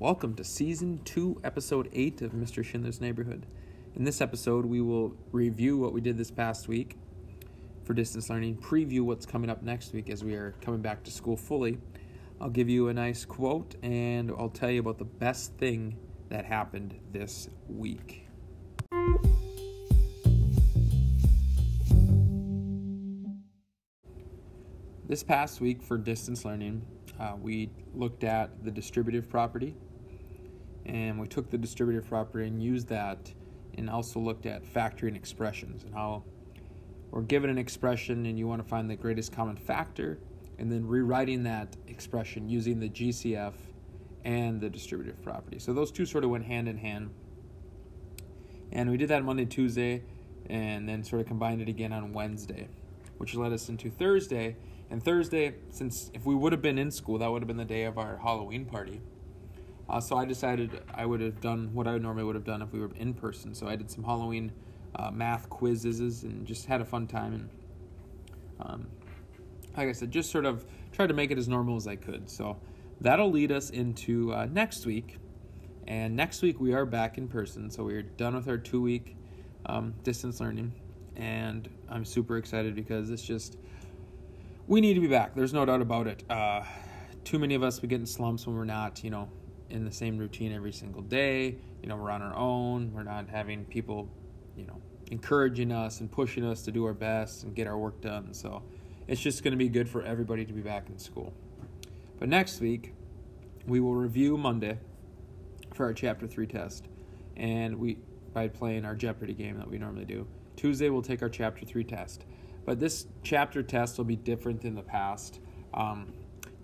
Welcome to Season 2, Episode 8 of Mr. Schindler's Neighborhood. In this episode, we will review what we did this past week for distance learning, preview what's coming up next week as we are coming back to school fully. I'll give you a nice quote and I'll tell you about the best thing that happened this week. This past week for distance learning, uh, we looked at the distributive property and we took the distributive property and used that and also looked at factoring expressions and how we're given an expression and you want to find the greatest common factor and then rewriting that expression using the GCF and the distributive property. So those two sort of went hand in hand. And we did that Monday, Tuesday, and then sort of combined it again on Wednesday, which led us into Thursday. And Thursday, since if we would have been in school, that would have been the day of our Halloween party. Uh, so I decided I would have done what I normally would have done if we were in person. So I did some Halloween uh, math quizzes and just had a fun time. And um, like I said, just sort of tried to make it as normal as I could. So that'll lead us into uh, next week. And next week we are back in person. So we're done with our two week um, distance learning. And I'm super excited because it's just, we need to be back. There's no doubt about it. Uh, too many of us, we get in slumps when we're not, you know, in the same routine every single day. You know, we're on our own. We're not having people, you know, encouraging us and pushing us to do our best and get our work done. So it's just going to be good for everybody to be back in school. But next week, we will review Monday for our Chapter 3 test. And we, by playing our Jeopardy game that we normally do. Tuesday, we'll take our Chapter 3 test. But this chapter test will be different than the past. Um,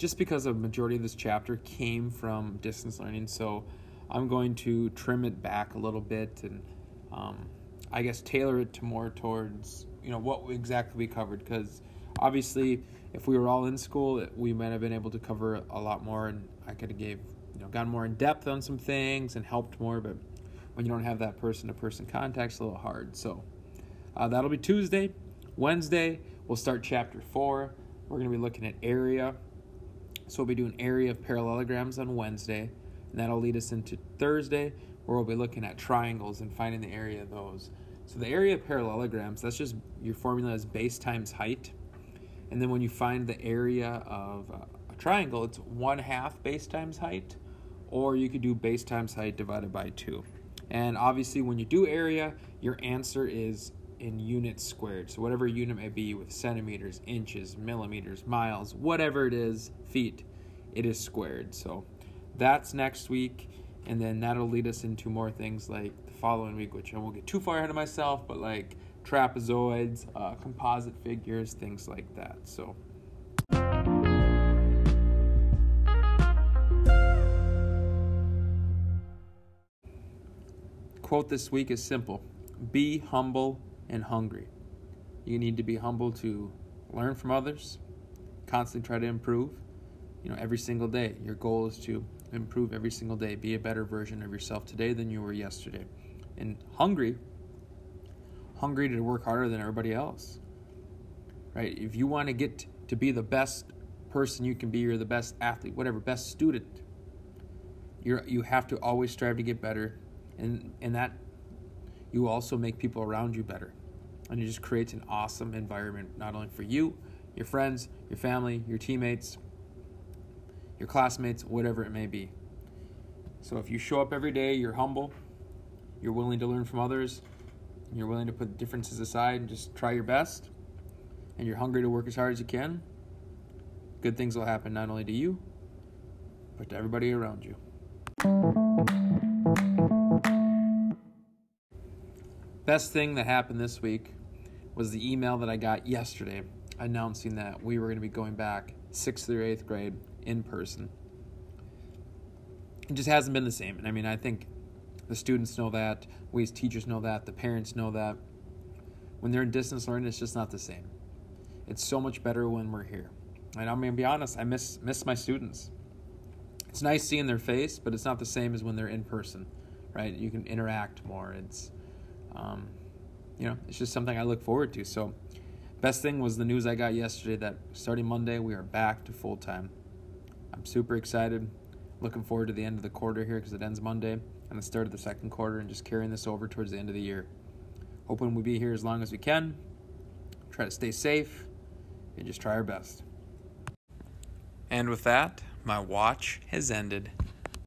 just because a majority of this chapter came from distance learning. So I'm going to trim it back a little bit and um, I guess tailor it to more towards you know what exactly we covered because obviously if we were all in school we might have been able to cover a lot more and I could have gave you know gone more in depth on some things and helped more but when you don't have that person to person contact it's a little hard. So uh, that'll be Tuesday. Wednesday we'll start chapter four. We're going to be looking at area so we'll be doing area of parallelograms on Wednesday, and that'll lead us into Thursday, where we'll be looking at triangles and finding the area of those. So the area of parallelograms, that's just your formula is base times height. And then when you find the area of uh, a triangle, it's one half base times height, or you could do base times height divided by two. And obviously when you do area, your answer is in units squared. So whatever unit may be with centimeters, inches, millimeters, miles, whatever it is, feet, it is squared. So that's next week. And then that'll lead us into more things like the following week, which I won't get too far ahead of myself, but like trapezoids, uh, composite figures, things like that. So. Quote this week is simple Be humble and hungry. You need to be humble to learn from others, constantly try to improve. You know, every single day. Your goal is to improve every single day, be a better version of yourself today than you were yesterday. And hungry, hungry to work harder than everybody else. Right? If you want to get to be the best person you can be, you're the best athlete, whatever, best student. You're you have to always strive to get better and and that you also make people around you better. And it just creates an awesome environment, not only for you, your friends, your family, your teammates, your classmates, whatever it may be. So if you show up every day, you're humble, you're willing to learn from others, you're willing to put differences aside and just try your best, and you're hungry to work as hard as you can, good things will happen not only to you, but to everybody around you. Best thing that happened this week was the email that I got yesterday announcing that we were going to be going back sixth through eighth grade in person. It just hasn't been the same. And I mean, I think the students know that, we as teachers know that, the parents know that. When they're in distance learning, it's just not the same. It's so much better when we're here. And I'm gonna be honest, I miss miss my students. It's nice seeing their face, but it's not the same as when they're in person, right? You can interact more. It's um, you know, it's just something I look forward to. So, best thing was the news I got yesterday that starting Monday we are back to full time. I'm super excited. looking forward to the end of the quarter here because it ends Monday and the start of the second quarter and just carrying this over towards the end of the year. Hoping we'll be here as long as we can. Try to stay safe and just try our best. And with that, my watch has ended.